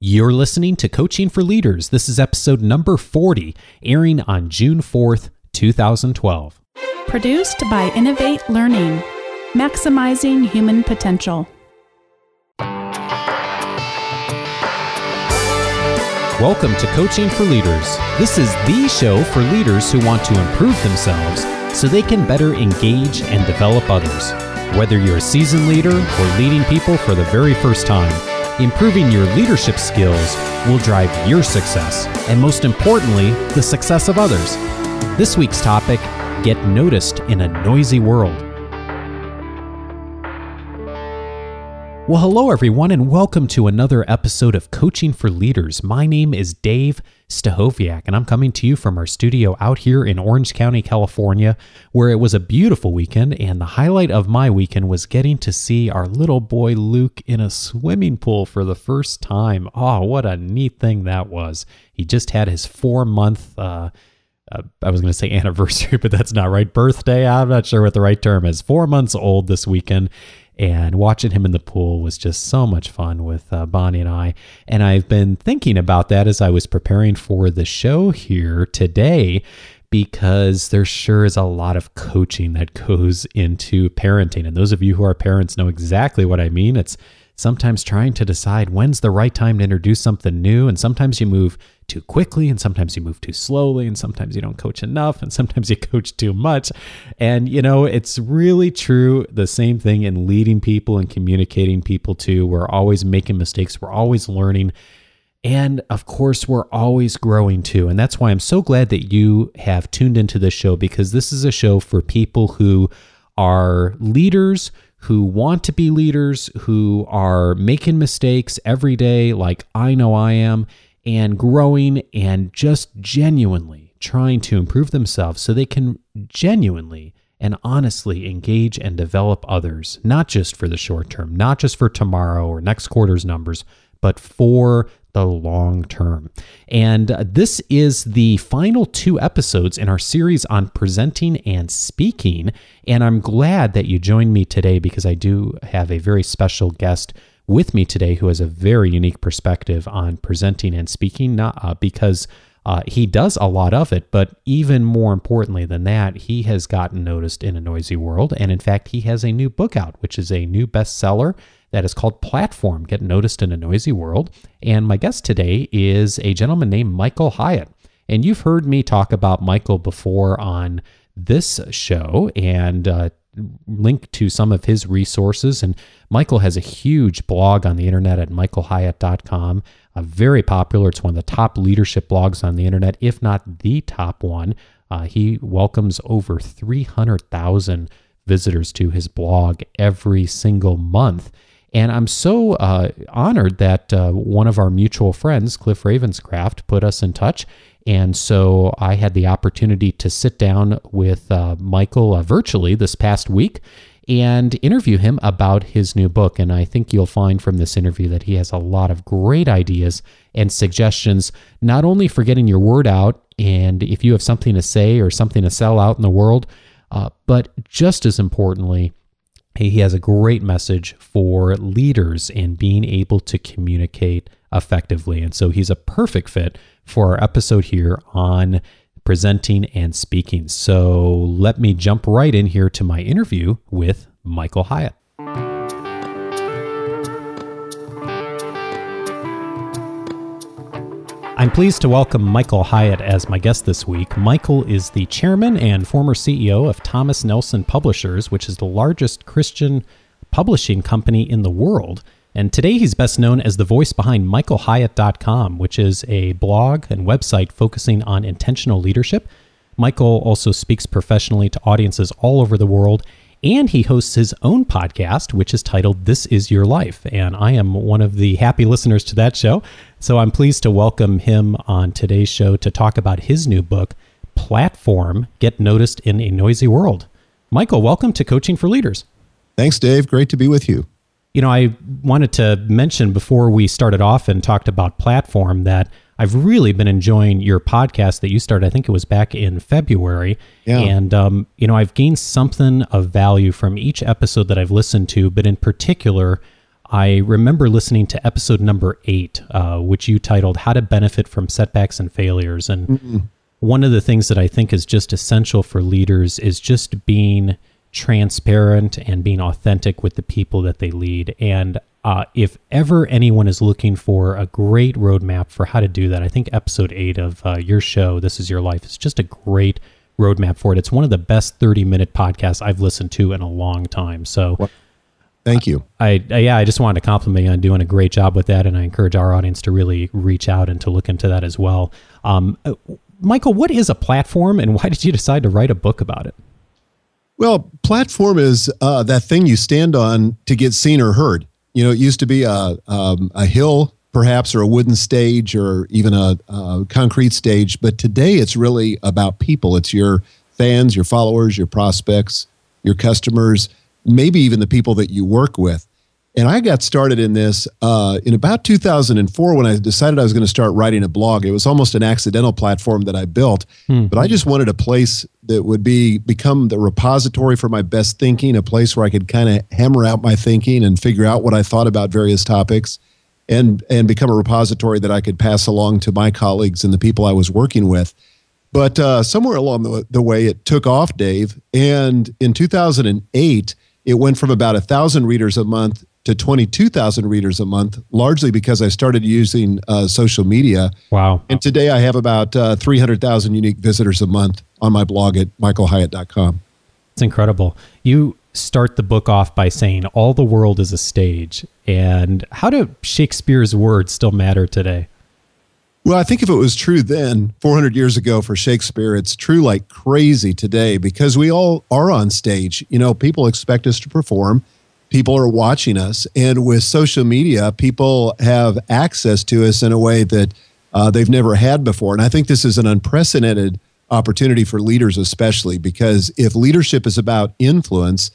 You're listening to Coaching for Leaders. This is episode number 40, airing on June 4th, 2012. Produced by Innovate Learning, maximizing human potential. Welcome to Coaching for Leaders. This is the show for leaders who want to improve themselves so they can better engage and develop others. Whether you're a seasoned leader or leading people for the very first time, Improving your leadership skills will drive your success, and most importantly, the success of others. This week's topic Get Noticed in a Noisy World. Well, hello, everyone, and welcome to another episode of Coaching for Leaders. My name is Dave Stachowiak, and I'm coming to you from our studio out here in Orange County, California, where it was a beautiful weekend. And the highlight of my weekend was getting to see our little boy Luke in a swimming pool for the first time. Oh, what a neat thing that was! He just had his four month. Uh, uh, I was going to say anniversary, but that's not right. Birthday, I'm not sure what the right term is. Four months old this weekend and watching him in the pool was just so much fun with uh, Bonnie and I. And I've been thinking about that as I was preparing for the show here today because there sure is a lot of coaching that goes into parenting. And those of you who are parents know exactly what I mean. It's sometimes trying to decide when's the right time to introduce something new. And sometimes you move too quickly, and sometimes you move too slowly, and sometimes you don't coach enough, and sometimes you coach too much. And, you know, it's really true the same thing in leading people and communicating people too. We're always making mistakes, we're always learning. And of course, we're always growing too. And that's why I'm so glad that you have tuned into this show because this is a show for people who are leaders who want to be leaders, who are making mistakes every day, like I know I am, and growing and just genuinely trying to improve themselves so they can genuinely and honestly engage and develop others, not just for the short term, not just for tomorrow or next quarter's numbers, but for the long term. And uh, this is the final two episodes in our series on presenting and speaking. And I'm glad that you joined me today because I do have a very special guest with me today who has a very unique perspective on presenting and speaking, not, uh, because uh, he does a lot of it, but even more importantly than that, he has gotten noticed in a noisy world. And in fact, he has a new book out, which is a new bestseller that is called Platform Get Noticed in a Noisy World. And my guest today is a gentleman named Michael Hyatt. And you've heard me talk about Michael before on this show and uh, link to some of his resources. And Michael has a huge blog on the internet at michaelhyatt.com. Uh, very popular. It's one of the top leadership blogs on the internet, if not the top one. Uh, he welcomes over 300,000 visitors to his blog every single month. And I'm so uh, honored that uh, one of our mutual friends, Cliff Ravenscraft, put us in touch. And so I had the opportunity to sit down with uh, Michael uh, virtually this past week and interview him about his new book. And I think you'll find from this interview that he has a lot of great ideas and suggestions, not only for getting your word out and if you have something to say or something to sell out in the world, uh, but just as importantly, he has a great message for leaders in being able to communicate effectively. And so he's a perfect fit for our episode here on presenting and speaking. So let me jump right in here to my interview with Michael Hyatt. I'm pleased to welcome Michael Hyatt as my guest this week. Michael is the chairman and former CEO of Thomas Nelson Publishers, which is the largest Christian publishing company in the world. And today he's best known as the voice behind michaelhyatt.com, which is a blog and website focusing on intentional leadership. Michael also speaks professionally to audiences all over the world and he hosts his own podcast, which is titled This Is Your Life. And I am one of the happy listeners to that show. So I'm pleased to welcome him on today's show to talk about his new book, Platform Get Noticed in a Noisy World. Michael, welcome to Coaching for Leaders. Thanks, Dave. Great to be with you. You know, I wanted to mention before we started off and talked about Platform that I've really been enjoying your podcast that you started. I think it was back in February. Yeah. And, um, you know, I've gained something of value from each episode that I've listened to, but in particular, I remember listening to episode number eight, uh, which you titled How to Benefit from Setbacks and Failures. And mm-hmm. one of the things that I think is just essential for leaders is just being transparent and being authentic with the people that they lead. And uh, if ever anyone is looking for a great roadmap for how to do that, I think episode eight of uh, your show, This Is Your Life, is just a great roadmap for it. It's one of the best 30 minute podcasts I've listened to in a long time. So, well, thank you. I, I, yeah, I just wanted to compliment you on doing a great job with that, and I encourage our audience to really reach out and to look into that as well. Um, uh, Michael, what is a platform, and why did you decide to write a book about it? Well, platform is uh, that thing you stand on to get seen or heard. You know, it used to be a um, a hill, perhaps, or a wooden stage, or even a, a concrete stage. But today, it's really about people. It's your fans, your followers, your prospects, your customers, maybe even the people that you work with. And I got started in this uh, in about 2004 when I decided I was going to start writing a blog. It was almost an accidental platform that I built, hmm. but I just wanted a place that would be become the repository for my best thinking, a place where I could kind of hammer out my thinking and figure out what I thought about various topics, and and become a repository that I could pass along to my colleagues and the people I was working with. But uh, somewhere along the, the way, it took off, Dave. And in 2008, it went from about a thousand readers a month to 22,000 readers a month, largely because I started using uh, social media. Wow. And today I have about uh, 300,000 unique visitors a month on my blog at michaelhyatt.com. It's incredible. You start the book off by saying all the world is a stage. And how do Shakespeare's words still matter today? Well, I think if it was true then, 400 years ago for Shakespeare, it's true like crazy today because we all are on stage. You know, people expect us to perform people are watching us. And with social media, people have access to us in a way that uh, they've never had before. And I think this is an unprecedented opportunity for leaders, especially because if leadership is about influence,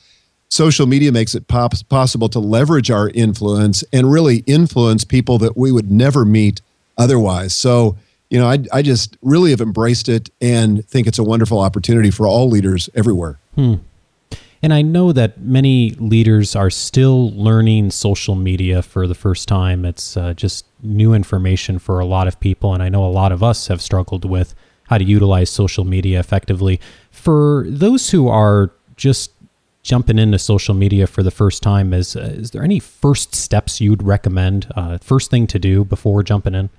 social media makes it pop- possible to leverage our influence and really influence people that we would never meet otherwise. So, you know, I, I just really have embraced it and think it's a wonderful opportunity for all leaders everywhere. Hmm. And I know that many leaders are still learning social media for the first time. It's uh, just new information for a lot of people. And I know a lot of us have struggled with how to utilize social media effectively. For those who are just jumping into social media for the first time, is, uh, is there any first steps you'd recommend? Uh, first thing to do before jumping in?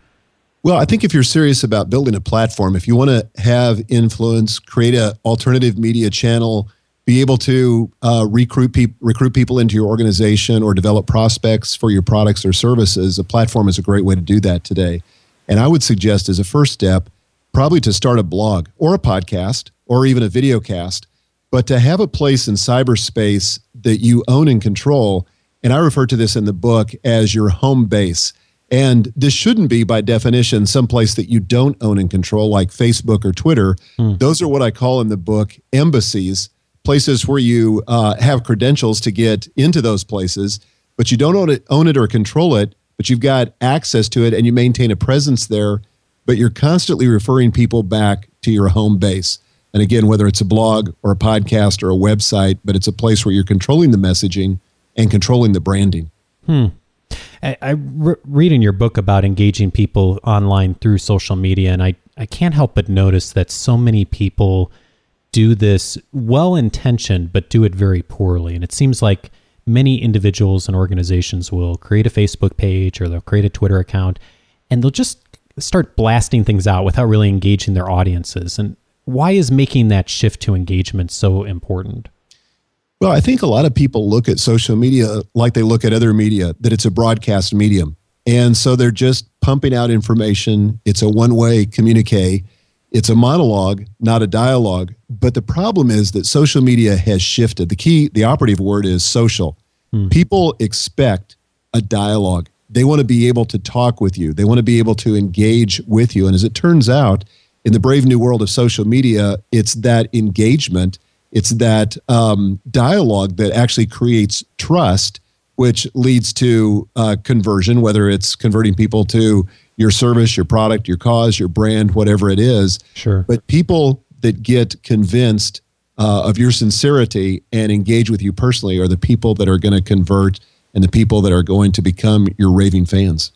Well, I think if you're serious about building a platform, if you want to have influence, create an alternative media channel, be able to uh, recruit people recruit people into your organization or develop prospects for your products or services a platform is a great way to do that today. And i would suggest as a first step probably to start a blog or a podcast or even a video cast but to have a place in cyberspace that you own and control. And i refer to this in the book as your home base. And this shouldn't be by definition someplace that you don't own and control like facebook or twitter. Mm. those are what i call in the book embassies places where you uh, have credentials to get into those places, but you don't own it, own it or control it, but you've got access to it and you maintain a presence there, but you're constantly referring people back to your home base. And again, whether it's a blog or a podcast or a website, but it's a place where you're controlling the messaging and controlling the branding. Hmm. I, I re- read in your book about engaging people online through social media, and I, I can't help but notice that so many people do this well intentioned, but do it very poorly. And it seems like many individuals and organizations will create a Facebook page or they'll create a Twitter account and they'll just start blasting things out without really engaging their audiences. And why is making that shift to engagement so important? Well, I think a lot of people look at social media like they look at other media, that it's a broadcast medium. And so they're just pumping out information. It's a one way communique. It's a monologue, not a dialogue. But the problem is that social media has shifted. The key, the operative word is social. Hmm. People expect a dialogue. They want to be able to talk with you, they want to be able to engage with you. And as it turns out, in the brave new world of social media, it's that engagement, it's that um, dialogue that actually creates trust, which leads to uh, conversion, whether it's converting people to your service, your product, your cause, your brand, whatever it is. Sure. But people that get convinced uh, of your sincerity and engage with you personally are the people that are going to convert and the people that are going to become your raving fans.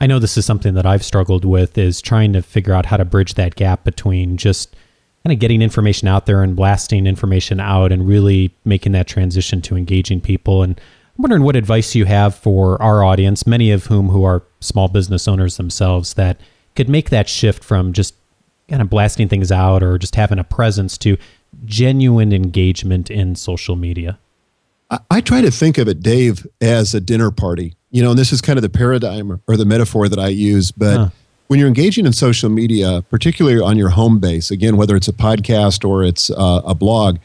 I know this is something that I've struggled with is trying to figure out how to bridge that gap between just kind of getting information out there and blasting information out and really making that transition to engaging people and I'm wondering what advice you have for our audience, many of whom who are small business owners themselves that could make that shift from just kind of blasting things out or just having a presence to genuine engagement in social media. I, I try to think of it, Dave, as a dinner party. You know, and this is kind of the paradigm or the metaphor that I use, but huh. when you're engaging in social media, particularly on your home base, again, whether it's a podcast or it's uh, a blog,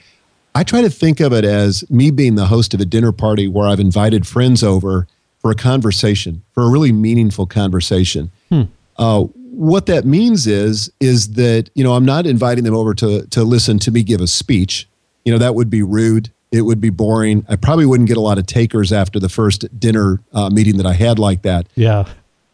I try to think of it as me being the host of a dinner party where I've invited friends over for a conversation, for a really meaningful conversation. Hmm. Uh, what that means is is that you know I'm not inviting them over to to listen to me give a speech. You know that would be rude. It would be boring. I probably wouldn't get a lot of takers after the first dinner uh, meeting that I had like that. Yeah.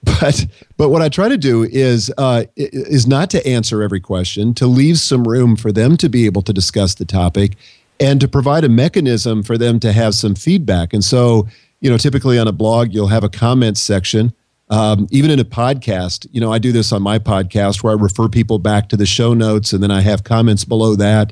But but what I try to do is uh, is not to answer every question, to leave some room for them to be able to discuss the topic, and to provide a mechanism for them to have some feedback. And so, you know, typically on a blog, you'll have a comments section. Um, even in a podcast, you know, I do this on my podcast where I refer people back to the show notes and then I have comments below that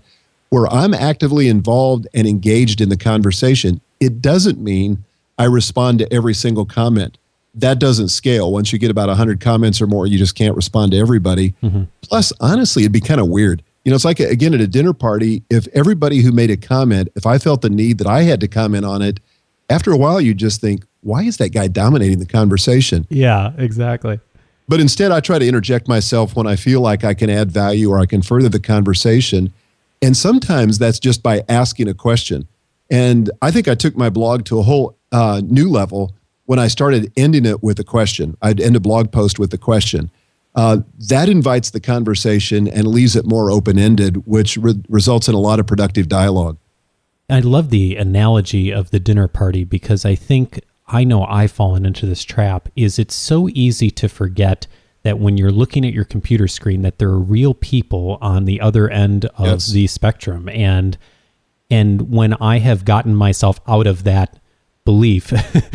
where I'm actively involved and engaged in the conversation. It doesn't mean I respond to every single comment. That doesn't scale. Once you get about 100 comments or more, you just can't respond to everybody. Mm-hmm. Plus, honestly, it'd be kind of weird you know, it's like, again, at a dinner party, if everybody who made a comment, if I felt the need that I had to comment on it, after a while, you just think, why is that guy dominating the conversation? Yeah, exactly. But instead, I try to interject myself when I feel like I can add value or I can further the conversation. And sometimes that's just by asking a question. And I think I took my blog to a whole uh, new level when I started ending it with a question. I'd end a blog post with a question. Uh, that invites the conversation and leaves it more open ended, which re- results in a lot of productive dialogue. I love the analogy of the dinner party because I think I know I've fallen into this trap is it's so easy to forget that when you're looking at your computer screen that there are real people on the other end of yes. the spectrum and and when I have gotten myself out of that belief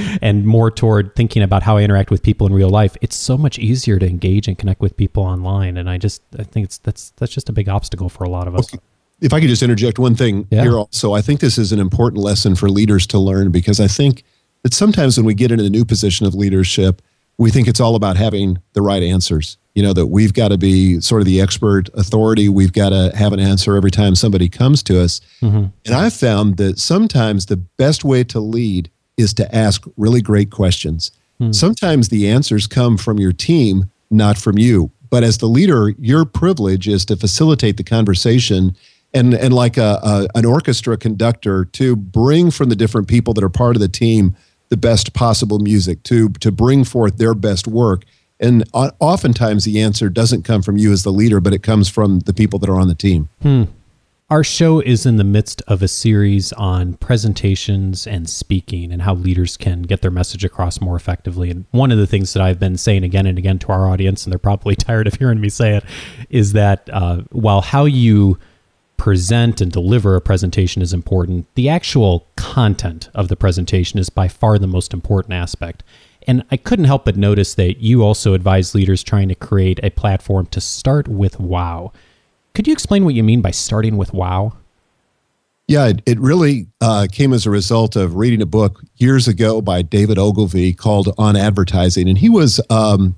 and more toward thinking about how I interact with people in real life, it's so much easier to engage and connect with people online. And I just I think it's that's that's just a big obstacle for a lot of us. Okay. If I could just interject one thing yeah. here also, I think this is an important lesson for leaders to learn because I think that sometimes when we get into a new position of leadership, we think it's all about having the right answers. You know, that we've got to be sort of the expert authority. We've got to have an answer every time somebody comes to us. Mm-hmm. And I've found that sometimes the best way to lead is to ask really great questions. Hmm. Sometimes the answers come from your team, not from you. But as the leader, your privilege is to facilitate the conversation and, and like a, a, an orchestra conductor to bring from the different people that are part of the team the best possible music, to, to bring forth their best work. And oftentimes the answer doesn't come from you as the leader, but it comes from the people that are on the team. Hmm. Our show is in the midst of a series on presentations and speaking and how leaders can get their message across more effectively. And one of the things that I've been saying again and again to our audience, and they're probably tired of hearing me say it, is that uh, while how you present and deliver a presentation is important, the actual content of the presentation is by far the most important aspect. And I couldn't help but notice that you also advise leaders trying to create a platform to start with wow could you explain what you mean by starting with wow? Yeah, it, it really uh, came as a result of reading a book years ago by David Ogilvy called On Advertising. And he was um,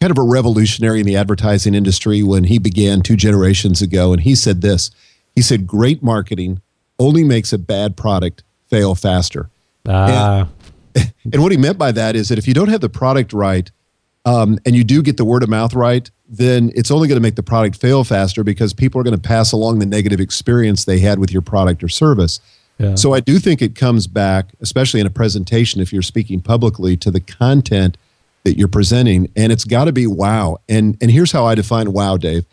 kind of a revolutionary in the advertising industry when he began two generations ago. And he said this He said, Great marketing only makes a bad product fail faster. Ah. And, and what he meant by that is that if you don't have the product right um, and you do get the word of mouth right, then it's only going to make the product fail faster because people are going to pass along the negative experience they had with your product or service. Yeah. So I do think it comes back, especially in a presentation, if you're speaking publicly, to the content that you're presenting, and it's got to be wow. And and here's how I define wow, Dave.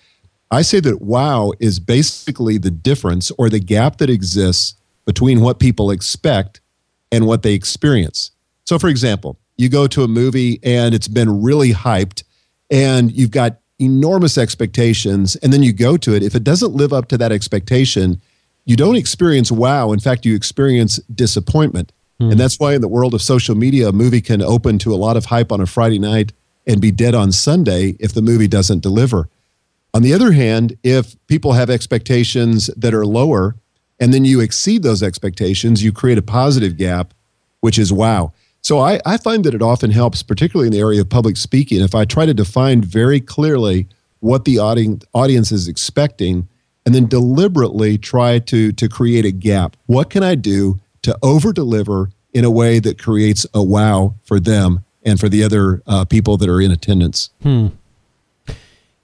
I say that wow is basically the difference or the gap that exists between what people expect and what they experience. So, for example, you go to a movie and it's been really hyped, and you've got enormous expectations and then you go to it if it doesn't live up to that expectation you don't experience wow in fact you experience disappointment Mm. And that's why in the world of social media, a movie can open to a lot of hype on a Friday night and be dead on Sunday if the movie doesn't deliver. On the other hand, if people have expectations that are lower and then you exceed those expectations, you create a positive gap, which is wow. So I, I find that it often helps, particularly in the area of public speaking, if I try to define very clearly what the audience, audience is expecting and then deliberately try to, to create a gap. What can I do to over deliver in a way that creates a wow for them and for the other uh, people that are in attendance? Hmm.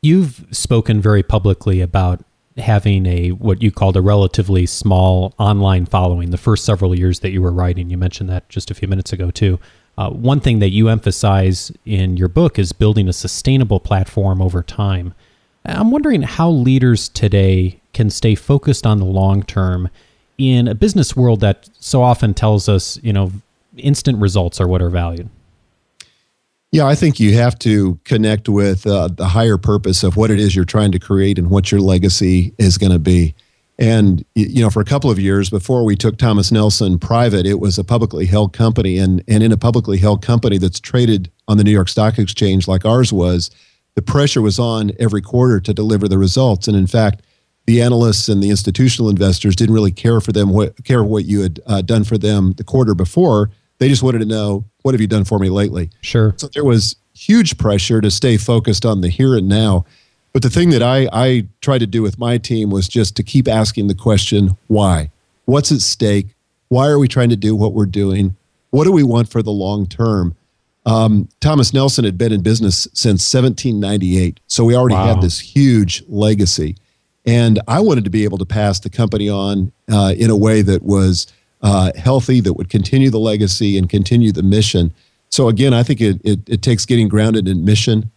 You've spoken very publicly about having a what you called a relatively small online following the first several years that you were writing. You mentioned that just a few minutes ago too. Uh, one thing that you emphasize in your book is building a sustainable platform over time. I'm wondering how leaders today can stay focused on the long term in a business world that so often tells us, you know, instant results are what are valued. Yeah, I think you have to connect with uh, the higher purpose of what it is you're trying to create and what your legacy is going to be. And you know, for a couple of years before we took Thomas Nelson private, it was a publicly held company, and and in a publicly held company that's traded on the New York Stock Exchange like ours was, the pressure was on every quarter to deliver the results. And in fact, the analysts and the institutional investors didn't really care for them what care what you had uh, done for them the quarter before. They just wanted to know what have you done for me lately? Sure. So there was huge pressure to stay focused on the here and now. But the thing that I, I tried to do with my team was just to keep asking the question, why? What's at stake? Why are we trying to do what we're doing? What do we want for the long term? Um, Thomas Nelson had been in business since 1798. So we already wow. had this huge legacy. And I wanted to be able to pass the company on uh, in a way that was uh, healthy that would continue the legacy and continue the mission. So again, I think it, it, it takes getting grounded in mission,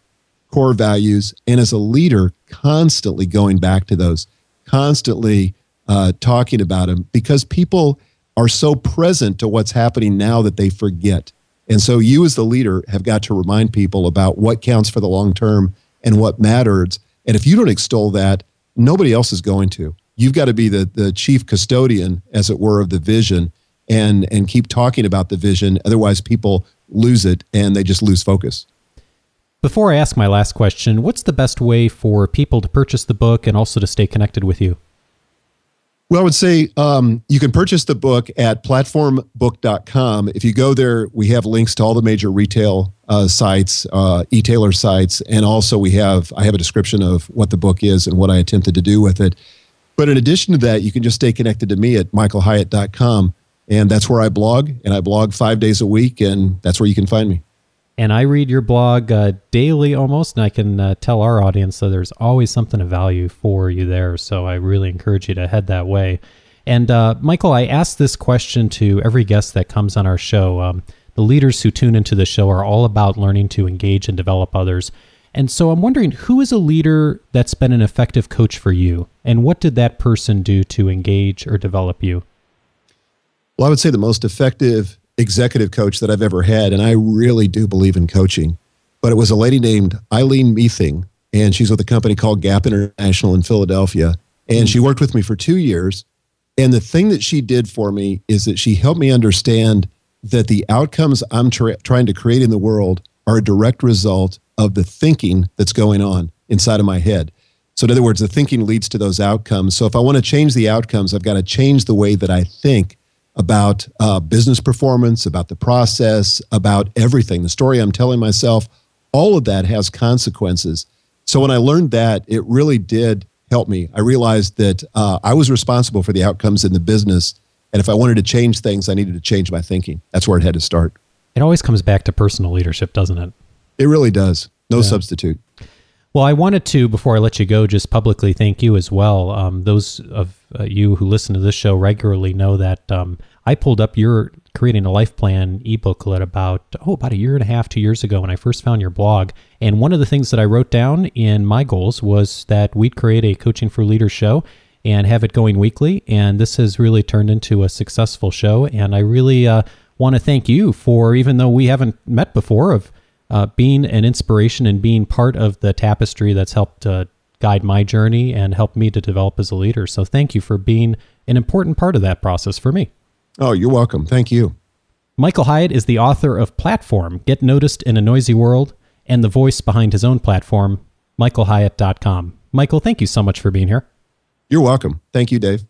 core values, and as a leader, constantly going back to those, constantly uh, talking about them because people are so present to what's happening now that they forget. And so you as the leader have got to remind people about what counts for the long term and what matters. And if you don't extol that, nobody else is going to you've got to be the, the chief custodian, as it were, of the vision and, and keep talking about the vision. Otherwise, people lose it and they just lose focus. Before I ask my last question, what's the best way for people to purchase the book and also to stay connected with you? Well, I would say um, you can purchase the book at platformbook.com. If you go there, we have links to all the major retail uh, sites, uh, e-tailer sites, and also we have I have a description of what the book is and what I attempted to do with it. But in addition to that, you can just stay connected to me at michaelhyatt.com. And that's where I blog, and I blog five days a week, and that's where you can find me. And I read your blog uh, daily almost, and I can uh, tell our audience that there's always something of value for you there. So I really encourage you to head that way. And uh, Michael, I ask this question to every guest that comes on our show. Um, the leaders who tune into the show are all about learning to engage and develop others. And so I'm wondering who is a leader that's been an effective coach for you? And what did that person do to engage or develop you? Well, I would say the most effective executive coach that I've ever had, and I really do believe in coaching, but it was a lady named Eileen Meething, and she's with a company called Gap International in Philadelphia. And she worked with me for two years. And the thing that she did for me is that she helped me understand that the outcomes I'm tra- trying to create in the world are a direct result of the thinking that's going on inside of my head. So, in other words, the thinking leads to those outcomes. So, if I want to change the outcomes, I've got to change the way that I think about uh, business performance, about the process, about everything. The story I'm telling myself, all of that has consequences. So, when I learned that, it really did help me. I realized that uh, I was responsible for the outcomes in the business. And if I wanted to change things, I needed to change my thinking. That's where it had to start. It always comes back to personal leadership, doesn't it? It really does. No yeah. substitute. Well, I wanted to, before I let you go, just publicly thank you as well. Um, those of uh, you who listen to this show regularly know that um, I pulled up your creating a life plan ebooklet about oh about a year and a half, two years ago when I first found your blog. And one of the things that I wrote down in my goals was that we'd create a coaching for leaders show and have it going weekly. And this has really turned into a successful show. And I really uh, want to thank you for even though we haven't met before of uh, being an inspiration and being part of the tapestry that's helped uh, guide my journey and help me to develop as a leader. So thank you for being an important part of that process for me. Oh, you're welcome. Thank you. Michael Hyatt is the author of Platform Get Noticed in a Noisy World and the voice behind his own platform, michaelhyatt.com. Michael, thank you so much for being here. You're welcome. Thank you, Dave.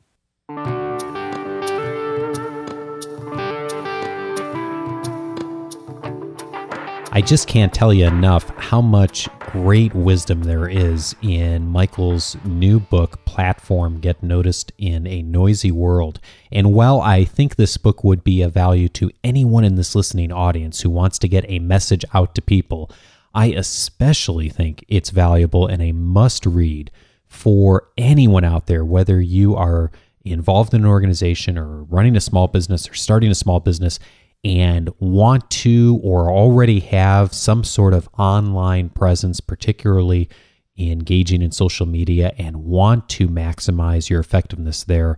I just can't tell you enough how much great wisdom there is in Michael's new book, Platform Get Noticed in a Noisy World. And while I think this book would be of value to anyone in this listening audience who wants to get a message out to people, I especially think it's valuable and a must read for anyone out there, whether you are involved in an organization or running a small business or starting a small business and want to or already have some sort of online presence, particularly engaging in social media, and want to maximize your effectiveness there,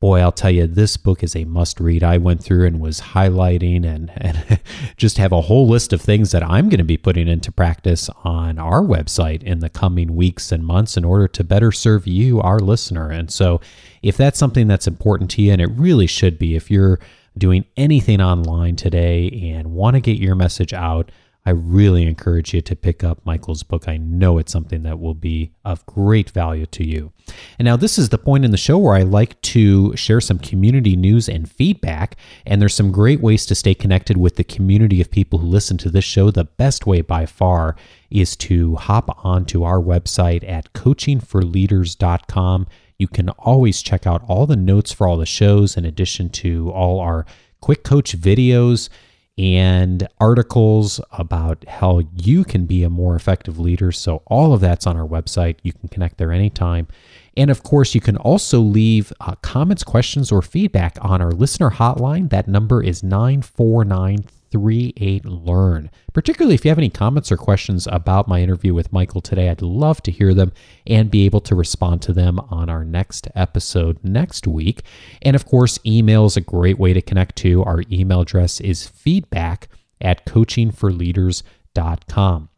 boy, I'll tell you, this book is a must read. I went through and was highlighting and, and just have a whole list of things that I'm going to be putting into practice on our website in the coming weeks and months in order to better serve you, our listener. And so, if that's something that's important to you, and it really should be, if you're doing anything online today and want to get your message out, I really encourage you to pick up Michael's book. I know it's something that will be of great value to you. And now, this is the point in the show where I like to share some community news and feedback. And there's some great ways to stay connected with the community of people who listen to this show. The best way by far is to hop onto our website at coachingforleaders.com. You can always check out all the notes for all the shows, in addition to all our quick coach videos and articles about how you can be a more effective leader. So, all of that's on our website. You can connect there anytime. And of course, you can also leave uh, comments, questions, or feedback on our listener hotline. That number is 949 38 Learn. Particularly if you have any comments or questions about my interview with Michael today, I'd love to hear them and be able to respond to them on our next episode next week. And of course, email is a great way to connect to. Our email address is feedback at coachingforleaders.com.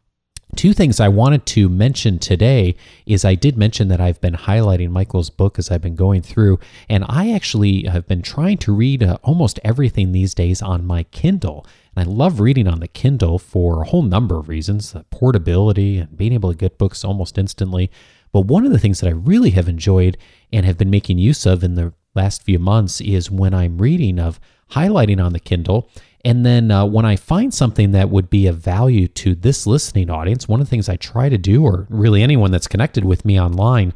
Two things I wanted to mention today is I did mention that I've been highlighting Michael's book as I've been going through, and I actually have been trying to read uh, almost everything these days on my Kindle. And I love reading on the Kindle for a whole number of reasons the portability and being able to get books almost instantly. But one of the things that I really have enjoyed and have been making use of in the last few months is when I'm reading of highlighting on the Kindle. And then uh, when I find something that would be of value to this listening audience, one of the things I try to do, or really anyone that's connected with me online,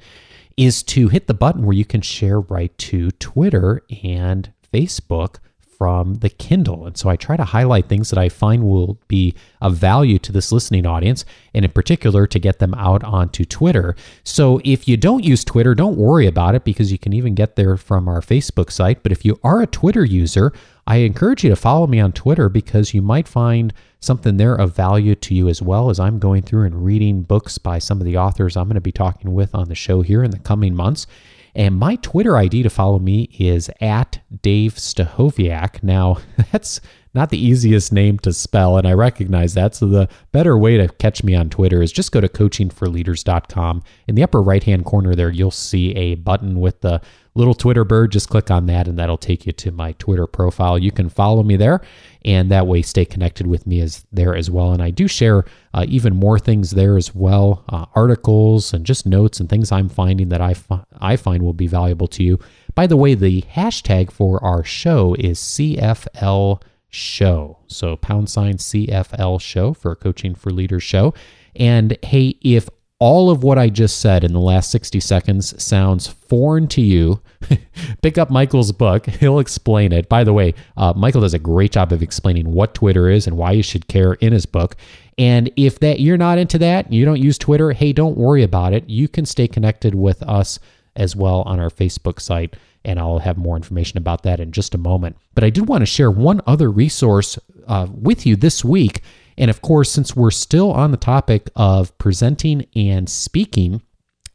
is to hit the button where you can share right to Twitter and Facebook from the Kindle. And so I try to highlight things that I find will be of value to this listening audience, and in particular to get them out onto Twitter. So if you don't use Twitter, don't worry about it because you can even get there from our Facebook site. But if you are a Twitter user, I encourage you to follow me on Twitter because you might find something there of value to you as well as I'm going through and reading books by some of the authors I'm going to be talking with on the show here in the coming months. And my Twitter ID to follow me is at Dave Stachowiak. Now, that's not the easiest name to spell, and I recognize that. So, the better way to catch me on Twitter is just go to coachingforleaders.com. In the upper right hand corner there, you'll see a button with the little Twitter bird. Just click on that, and that'll take you to my Twitter profile. You can follow me there, and that way stay connected with me as there as well. And I do share uh, even more things there as well, uh, articles and just notes and things I'm finding that I, fi- I find will be valuable to you. By the way, the hashtag for our show is CFL show. So pound sign CFL show for Coaching for Leaders show. And hey, if all of what I just said in the last 60 seconds sounds foreign to you, pick up Michael's book. He'll explain it. By the way, uh, Michael does a great job of explaining what Twitter is and why you should care in his book. And if that you're not into that, you don't use Twitter, hey, don't worry about it. You can stay connected with us as well on our Facebook site, and I'll have more information about that in just a moment. But I did want to share one other resource uh, with you this week and of course, since we're still on the topic of presenting and speaking,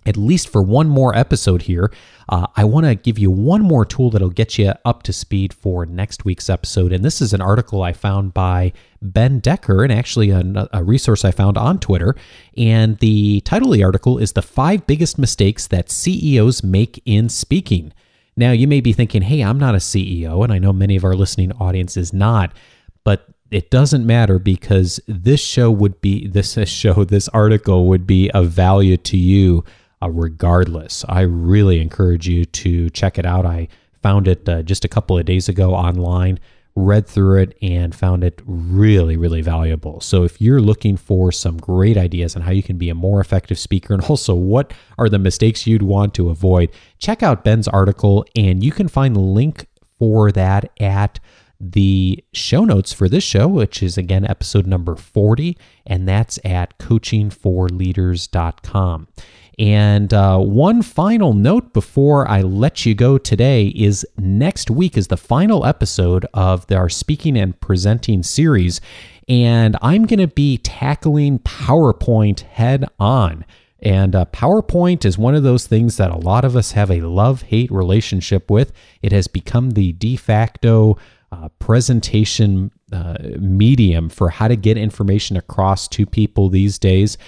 at least for one more episode here, uh, I want to give you one more tool that'll get you up to speed for next week's episode. And this is an article I found by Ben Decker, and actually a, a resource I found on Twitter. And the title of the article is The Five Biggest Mistakes That CEOs Make in Speaking. Now, you may be thinking, hey, I'm not a CEO, and I know many of our listening audience is not. but it doesn't matter because this show would be this show this article would be of value to you uh, regardless i really encourage you to check it out i found it uh, just a couple of days ago online read through it and found it really really valuable so if you're looking for some great ideas on how you can be a more effective speaker and also what are the mistakes you'd want to avoid check out ben's article and you can find the link for that at the show notes for this show, which is again episode number 40, and that's at coachingforleaders.com. And uh, one final note before I let you go today is next week is the final episode of our speaking and presenting series. And I'm going to be tackling PowerPoint head on. And uh, PowerPoint is one of those things that a lot of us have a love hate relationship with. It has become the de facto uh, presentation uh, medium for how to get information across to people these days.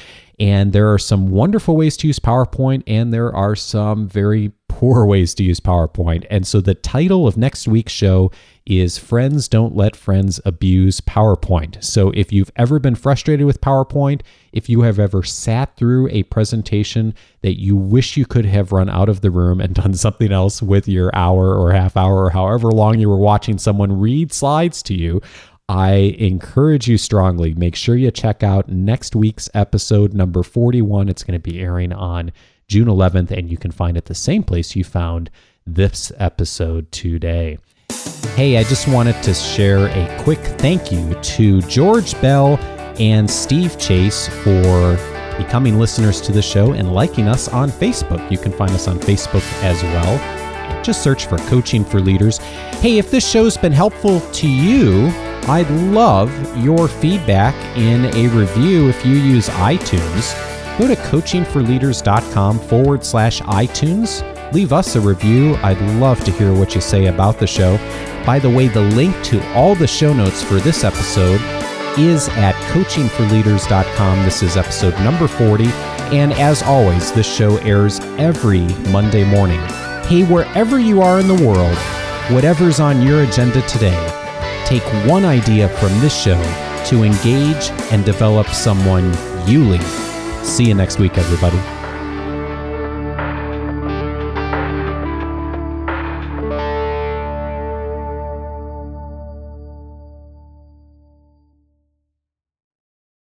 And there are some wonderful ways to use PowerPoint, and there are some very poor ways to use PowerPoint. And so the title of next week's show is Friends Don't Let Friends Abuse PowerPoint. So if you've ever been frustrated with PowerPoint, if you have ever sat through a presentation that you wish you could have run out of the room and done something else with your hour or half hour or however long you were watching someone read slides to you, I encourage you strongly. Make sure you check out next week's episode number 41. It's going to be airing on June 11th, and you can find it the same place you found this episode today. Hey, I just wanted to share a quick thank you to George Bell and Steve Chase for becoming listeners to the show and liking us on Facebook. You can find us on Facebook as well. Just search for Coaching for Leaders. Hey, if this show's been helpful to you, I'd love your feedback in a review if you use iTunes. Go to coachingforleaders.com forward slash iTunes. Leave us a review. I'd love to hear what you say about the show. By the way, the link to all the show notes for this episode is at coachingforleaders.com. This is episode number 40. And as always, this show airs every Monday morning. Hey, wherever you are in the world, whatever's on your agenda today, take one idea from this show to engage and develop someone you lead. See you next week, everybody.